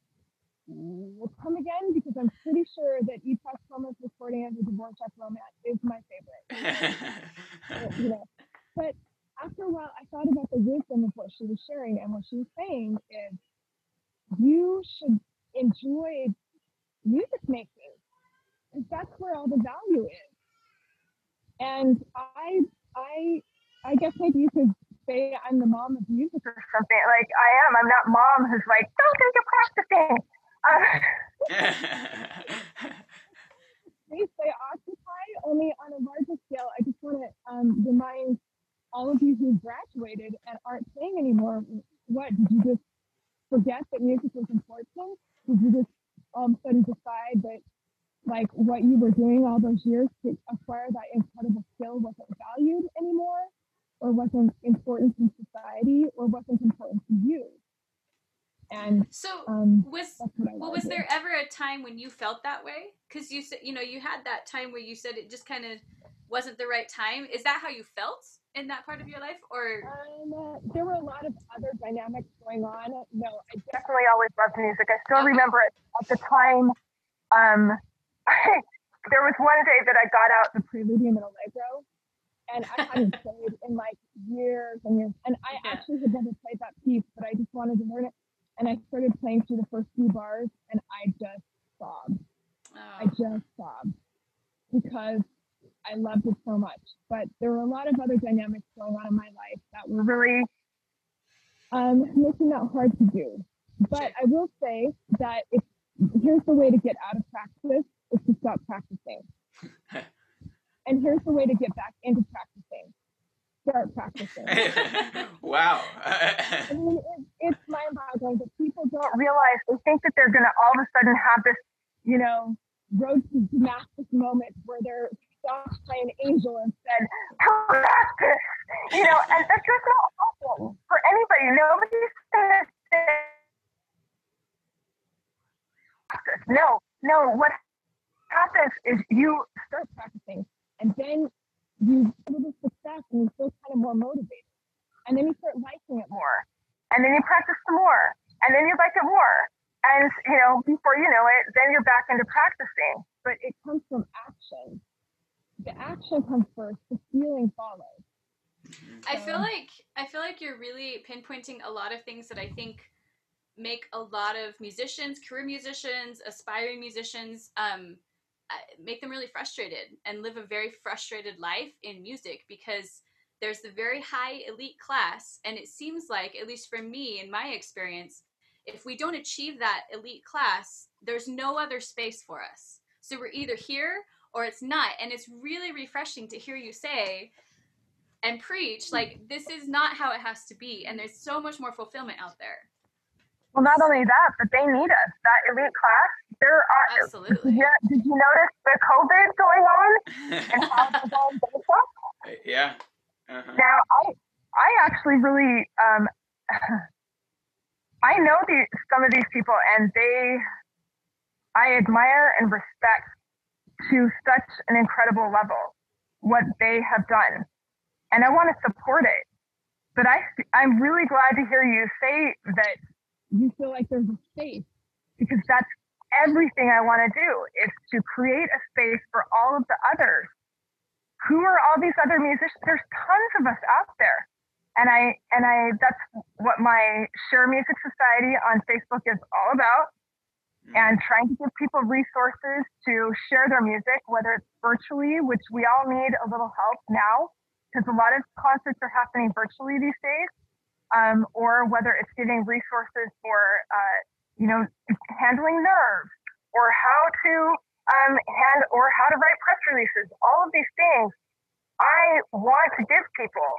will come again because I'm pretty sure that Epoch Thomas recording of the Dvorak romance is my favorite. you know, but after a while, I thought about the wisdom of what she was sharing, and what she was saying is, you should enjoy music making, that's where all the value is. And I, I, I guess maybe you could say I'm the mom of music or something. Like I am. I'm not mom who's like, don't think you're practicing. Um, space they occupy only on a larger scale. I just want to um, remind all of you who graduated and aren't playing anymore. What did you just forget that music was important? Did you just all of a sudden decide that like what you were doing all those years to acquire that incredible skill wasn't valued anymore? or wasn't important in society or wasn't important to you. And so um, was well, was there ever a time when you felt that way? Because you said you know you had that time where you said it just kind of wasn't the right time. Is that how you felt in that part of your life, or um, uh, there were a lot of other dynamics going on? No, I definitely always loved music. I still remember it at the time. Um, there was one day that I got out the Preludium and Allegro, and I hadn't played in like years and years. And I yeah. actually had never played that piece, but I just wanted to learn it. And I started playing through the first few bars, and I just sobbed. Oh. I just sobbed because I loved it so much. But there were a lot of other dynamics going on in my life that were really um, making that hard to do. But I will say that if here's the way to get out of practice is to stop practicing. And here's the way to get back into practicing. Start practicing. wow. I mean, it, it's mind boggling that people don't realize, they think that they're going to all of a sudden have this, you know, road to Damascus moment where they're stopped playing Angel and said, practice, you know, and that's just not possible for anybody. Nobody's going to say, no, no, what happens is you start practicing and then you a little success and you feel kind of more motivated. And then you start liking it more. And then you practice some more. And then you like it more. And, you know, before you know it, then you're back into practicing. But it comes from action. The action comes first, the feeling follows. I feel like I feel like you're really pinpointing a lot of things that I think make a lot of musicians, career musicians, aspiring musicians, um, Uh, make them really frustrated and live a very frustrated life in music because there's the very high elite class. And it seems like at least for me in my experience if we don't achieve that elite class there's no other space for us. So we're either here or it's not. And it's really refreshing to hear you say and preach like this is not how it has to be. And there's so much more fulfillment out there well, not only that, but they need us. That elite class, there are. Absolutely. Yeah. Did you notice the COVID going on and how it's all Yeah. Uh-huh. Now, I I actually really um, I know the some of these people, and they I admire and respect to such an incredible level what they have done, and I want to support it. But I I'm really glad to hear you say that you feel like there's a space because that's everything I want to do is to create a space for all of the others. Who are all these other musicians? There's tons of us out there. and I and I that's what my Share Music Society on Facebook is all about. And trying to give people resources to share their music, whether it's virtually, which we all need a little help now, because a lot of concerts are happening virtually these days, um, or whether it's giving resources for, uh, you know, handling nerves, or how to um, hand, or how to write press releases. All of these things, I want to give people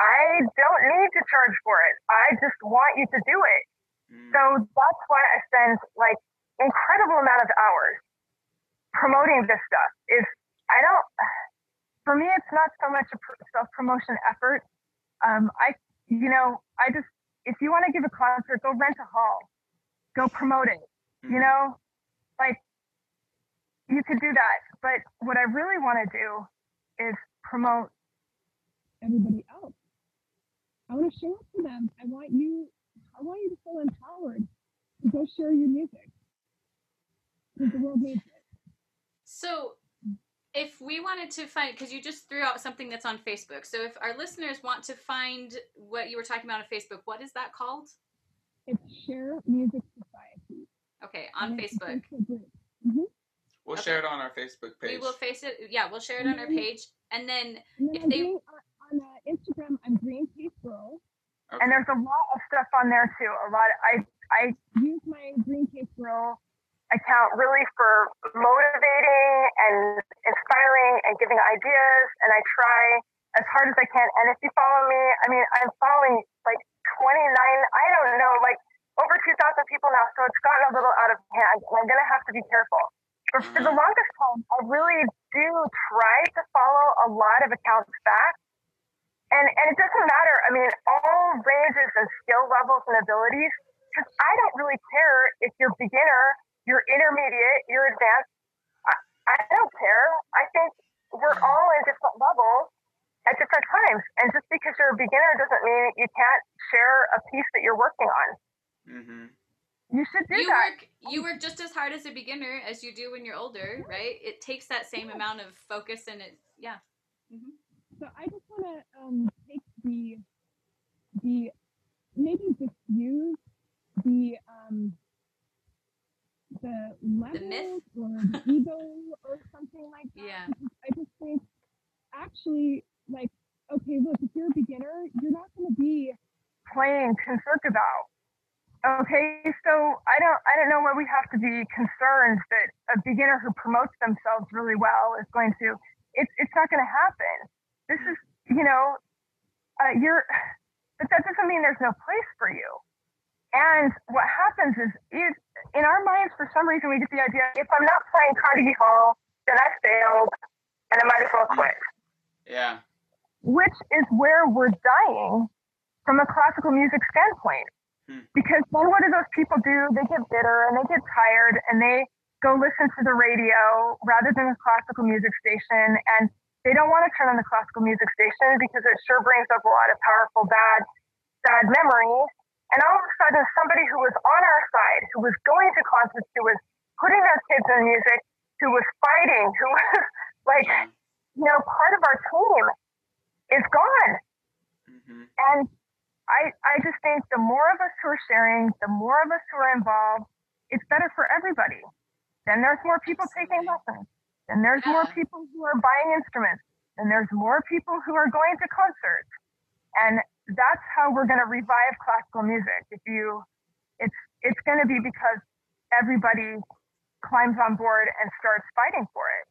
I don't need to charge for it. I just want you to do it. Mm. So that's why I spend like incredible amount of hours promoting this stuff. Is I don't. For me, it's not so much a self promotion effort. Um, I, you know, I just if you want to give a concert, go rent a hall, go promote it. You mm-hmm. know, like you could do that. But what I really want to do is promote everybody else I want to show up to them. I want you, I want you to feel empowered to go share your music. Because the world needs it. So if we wanted to find because you just threw out something that's on facebook so if our listeners want to find what you were talking about on facebook what is that called it's share music society okay on and facebook mm-hmm. we'll okay. share it on our facebook page we will face it yeah we'll share it on our page and then and if they on uh, Instagram, I'm Green Case Girl, okay. and there's a lot of stuff on there too. A lot. Of, I I use my Green Case Girl account really for motivating and inspiring and giving ideas, and I try as hard as I can. And if you follow me, I mean, I'm following like 29. I don't know, like over 2,000 people now, so it's gotten a little out of hand, and I'm gonna have to be careful. But for the mm. longest time, I really do try to follow a lot of accounts back and and it doesn't matter. I mean, all ranges and skill levels and abilities. Because I don't really care if you're beginner, you're intermediate, you're advanced. I, I don't care. I think we're all in different levels at different times, and just because you're a beginner doesn't mean you can't share a piece that you're working on. Mm-hmm. You should do you that. Work, you work just as hard as a beginner as you do when you're older, right? It takes that same amount of focus and it, yeah. Mm-hmm. So I just want to um, take the the maybe diffuse the um, the level or the ego or something like that. Yeah. I just think actually like okay, look, if you're a beginner, you're not going to be playing concertgebouw. Okay, so I don't I don't know why we have to be concerned that a beginner who promotes themselves really well is going to it's it's not going to happen this is, you know, uh, you're, but that doesn't mean there's no place for you. And what happens is, is in our minds, for some reason, we get the idea if I'm not playing Carnegie Hall, then I failed and I might as well quit. Yeah. Which is where we're dying from a classical music standpoint. Hmm. Because then what do those people do? They get bitter and they get tired and they go listen to the radio rather than a classical music station. And they don't want to turn on the classical music station because it sure brings up a lot of powerful bad bad memories. And all of a sudden, somebody who was on our side, who was going to concerts, who was putting their kids in music, who was fighting, who was like, you know, part of our team is gone. Mm-hmm. And I, I just think the more of us who are sharing, the more of us who are involved, it's better for everybody. Then there's more people taking lessons Then there's yeah. more people who are buying instruments, Then there's more people who are going to concerts. And that's how we're going to revive classical music. If you, it's it's going to be because everybody climbs on board and starts fighting for it.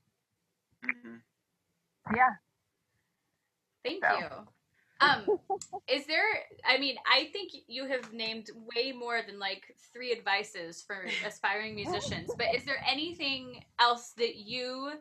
Mm-hmm. Yeah. Thank so. you. Um, is there? I mean, I think you have named way more than like three advices for aspiring musicians. But is there anything else that you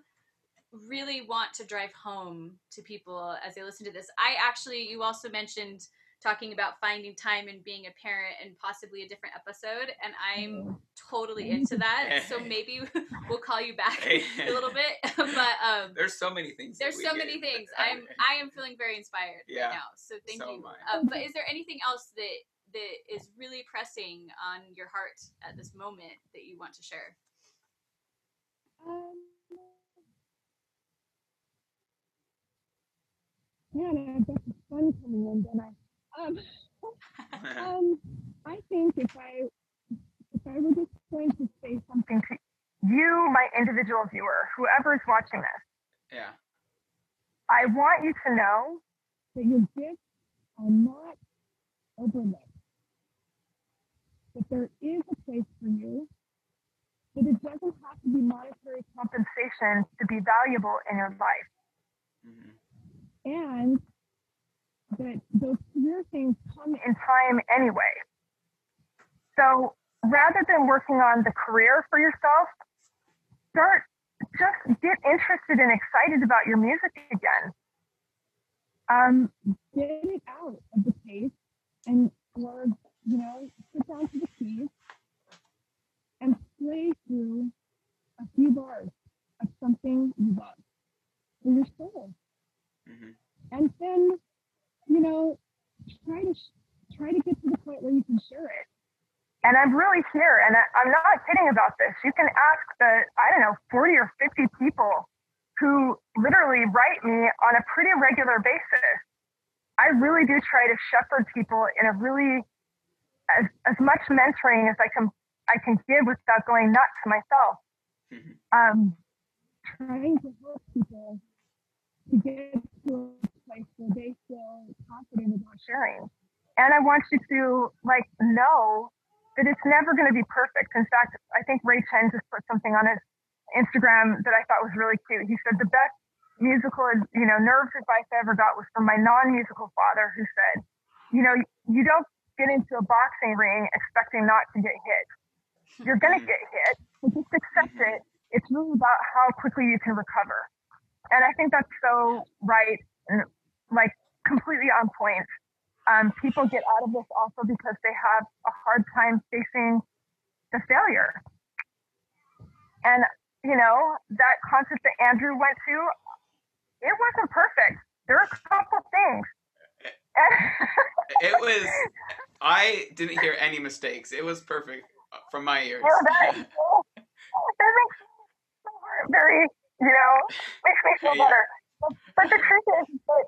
really want to drive home to people as they listen to this? I actually, you also mentioned talking about finding time and being a parent and possibly a different episode and i'm totally into that. So maybe we'll call you back a little bit but um, there's so many things there's so many things. i'm i am feeling very inspired yeah. right now so thank so you. um, but is there anything else that that is really pressing on your heart at this moment that you want to share? Um, yeah, sun coming in, don't I? Um, um, I think if I if I were just going to say something to you, my individual viewer, whoever is watching this, yeah, I want you to know that your gifts are not overlooked. That there is a place for you. That it doesn't have to be monetary compensation to be valuable in your life. Mm-hmm. And that those career things come in time anyway. So rather than working on the career for yourself, start just get interested and excited about your music again. Um, get it out of the case and or you know, sit down to the keys and play through a few bars of something you love for your soul. Mm-hmm. And then you know, try to try to get to the point where you can share it. And I'm really here, and I, I'm not kidding about this. You can ask the I don't know 40 or 50 people who literally write me on a pretty regular basis. I really do try to shepherd people in a really as, as much mentoring as I can I can give without going nuts myself. Mm-hmm. Um, trying to help people to get to a place where they feel confident about sharing. And I want you to like know that it's never going to be perfect. In fact, I think Ray Chen just put something on his Instagram that I thought was really cute. He said the best musical, you know, nerves advice I ever got was from my non-musical father, who said, you know, you don't get into a boxing ring expecting not to get hit. You're going to get hit, but just accept it. It's really about how quickly you can recover. And I think that's so right like completely on point. Um, people get out of this also because they have a hard time facing the failure. And, you know, that concert that Andrew went to, it wasn't perfect. There were a couple things. it was, I didn't hear any mistakes. It was perfect from my ears. Well, that, that very, you know, makes me feel better. But, but the truth is that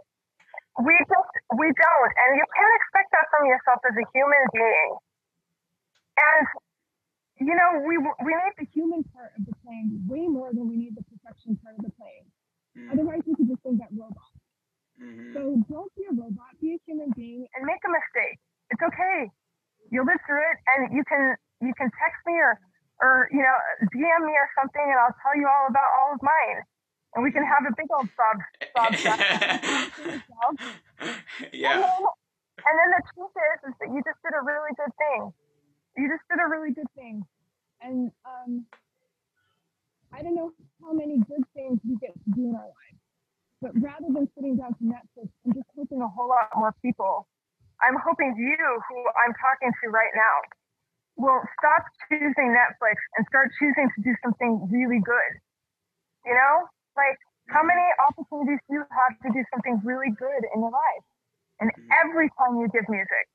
we just we don't, and you can't expect that from yourself as a human being. And you know, we we need the human part of the plane way more than we need the perfection part of the plane. Mm. Otherwise, we could just think that robot. Mm-hmm. So don't be a robot. Be a human being and make a mistake. It's okay. You'll live through it, and you can you can text me or or you know DM me or something, and I'll tell you all about all of mine and we can have a big old sob sob yeah. And then, and then the truth is, is that you just did a really good thing. You just did a really good thing, and um, I don't know how many good things we get to do in our lives, but rather than sitting down to Netflix and just hoping a whole lot more people, I'm hoping you, who I'm talking to right now, will stop choosing Netflix and start choosing to do something really good. You know, like, how many opportunities do you have to do something really good in your life? And mm-hmm. every time you give music,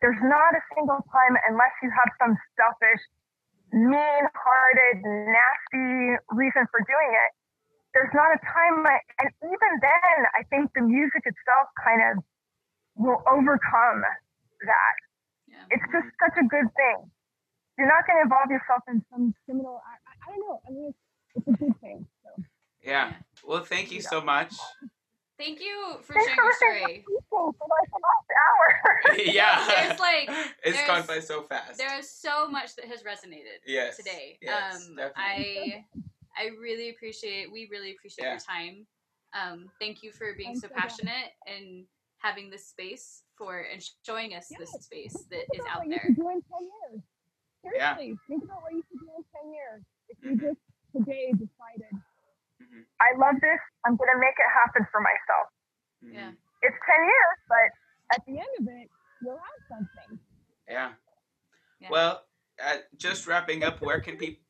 there's not a single time, unless you have some selfish, mean hearted, nasty reason for doing it, there's not a time, I, and even then, I think the music itself kind of will overcome that. Yeah. It's just such a good thing. You're not going to involve yourself in some criminal. I, I, I don't know. I mean, it's, it's a good thing. So. Yeah. Well, thank you so much. Thank you for Thanks sharing your story. For like hour. yeah. There's like it's there's, gone by so fast. There is so much that has resonated yes. today. Yes, um, I I really appreciate we really appreciate yeah. your time. Um, thank you for being so, so passionate and having this space for and showing us this space that is out there. You could do in 10 years. Seriously, yeah. think about what you could do in 10 years if you mm-hmm. just today decided Mm-hmm. I love this. I'm going to make it happen for myself. Mm-hmm. Yeah. It's 10 years, but at the end of it, you'll have something. Yeah. yeah. Well, uh, just wrapping up, where can people.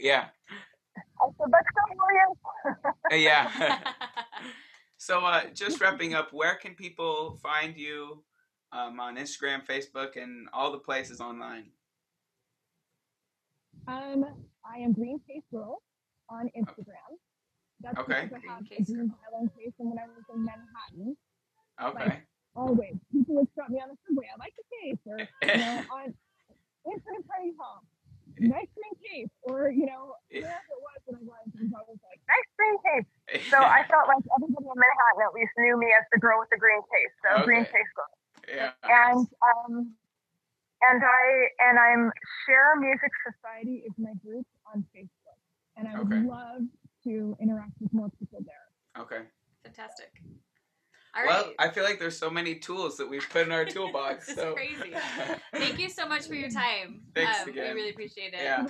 yeah. I said, let's go, uh, yeah. so, uh, just wrapping up, where can people find you um, on Instagram, Facebook, and all the places online? Um, I am Green Case Girl on Instagram. That's okay. because I have a green violin case and when I was in Manhattan. Okay. Like, always. People would stop me on the subway. I like the case. Or, you know, on Infinite Party Hall. Nice green case. Or, you know, wherever it was when I was, I was like, nice green case. So I felt like everybody in Manhattan at least knew me as the girl with the green case, the okay. green case girl. Yeah. And um and I and I'm Share Music Society is my group on Facebook. And I would okay. love to interact with more people there. Okay. Fantastic. All well, right. I feel like there's so many tools that we've put in our toolbox. it's so. crazy. Thank you so much for your time. Thanks um, again. We really appreciate it. Yeah.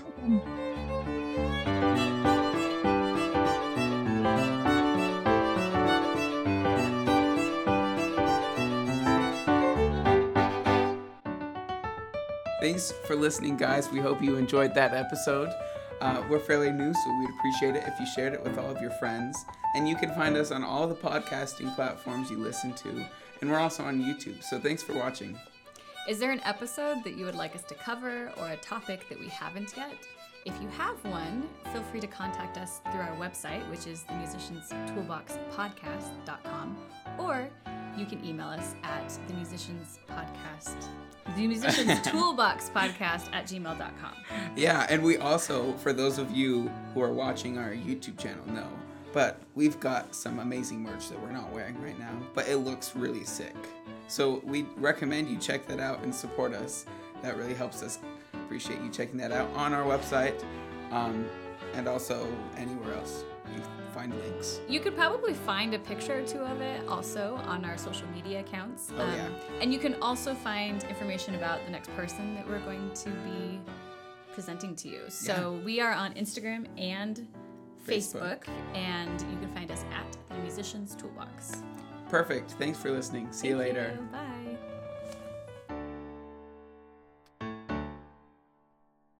Thanks for listening, guys. We hope you enjoyed that episode. Uh, we're fairly new, so we'd appreciate it if you shared it with all of your friends. And you can find us on all the podcasting platforms you listen to. And we're also on YouTube. So thanks for watching. Is there an episode that you would like us to cover or a topic that we haven't yet? If you have one, feel free to contact us through our website, which is themusicianstoolboxpodcast.com, or you can email us at themusicianspodcast the musicians toolbox podcast at gmail.com yeah and we also for those of you who are watching our youtube channel know but we've got some amazing merch that we're not wearing right now but it looks really sick. So we recommend you check that out and support us. That really helps us. Appreciate you checking that out on our website um, and also anywhere else find links. You could probably find a picture or two of it also on our social media accounts. Oh, um, yeah. And you can also find information about the next person that we're going to be presenting to you. So yeah. we are on Instagram and Facebook, Facebook, and you can find us at the Musicians Toolbox. Perfect. Thanks for listening. See Thank you later. You. Bye.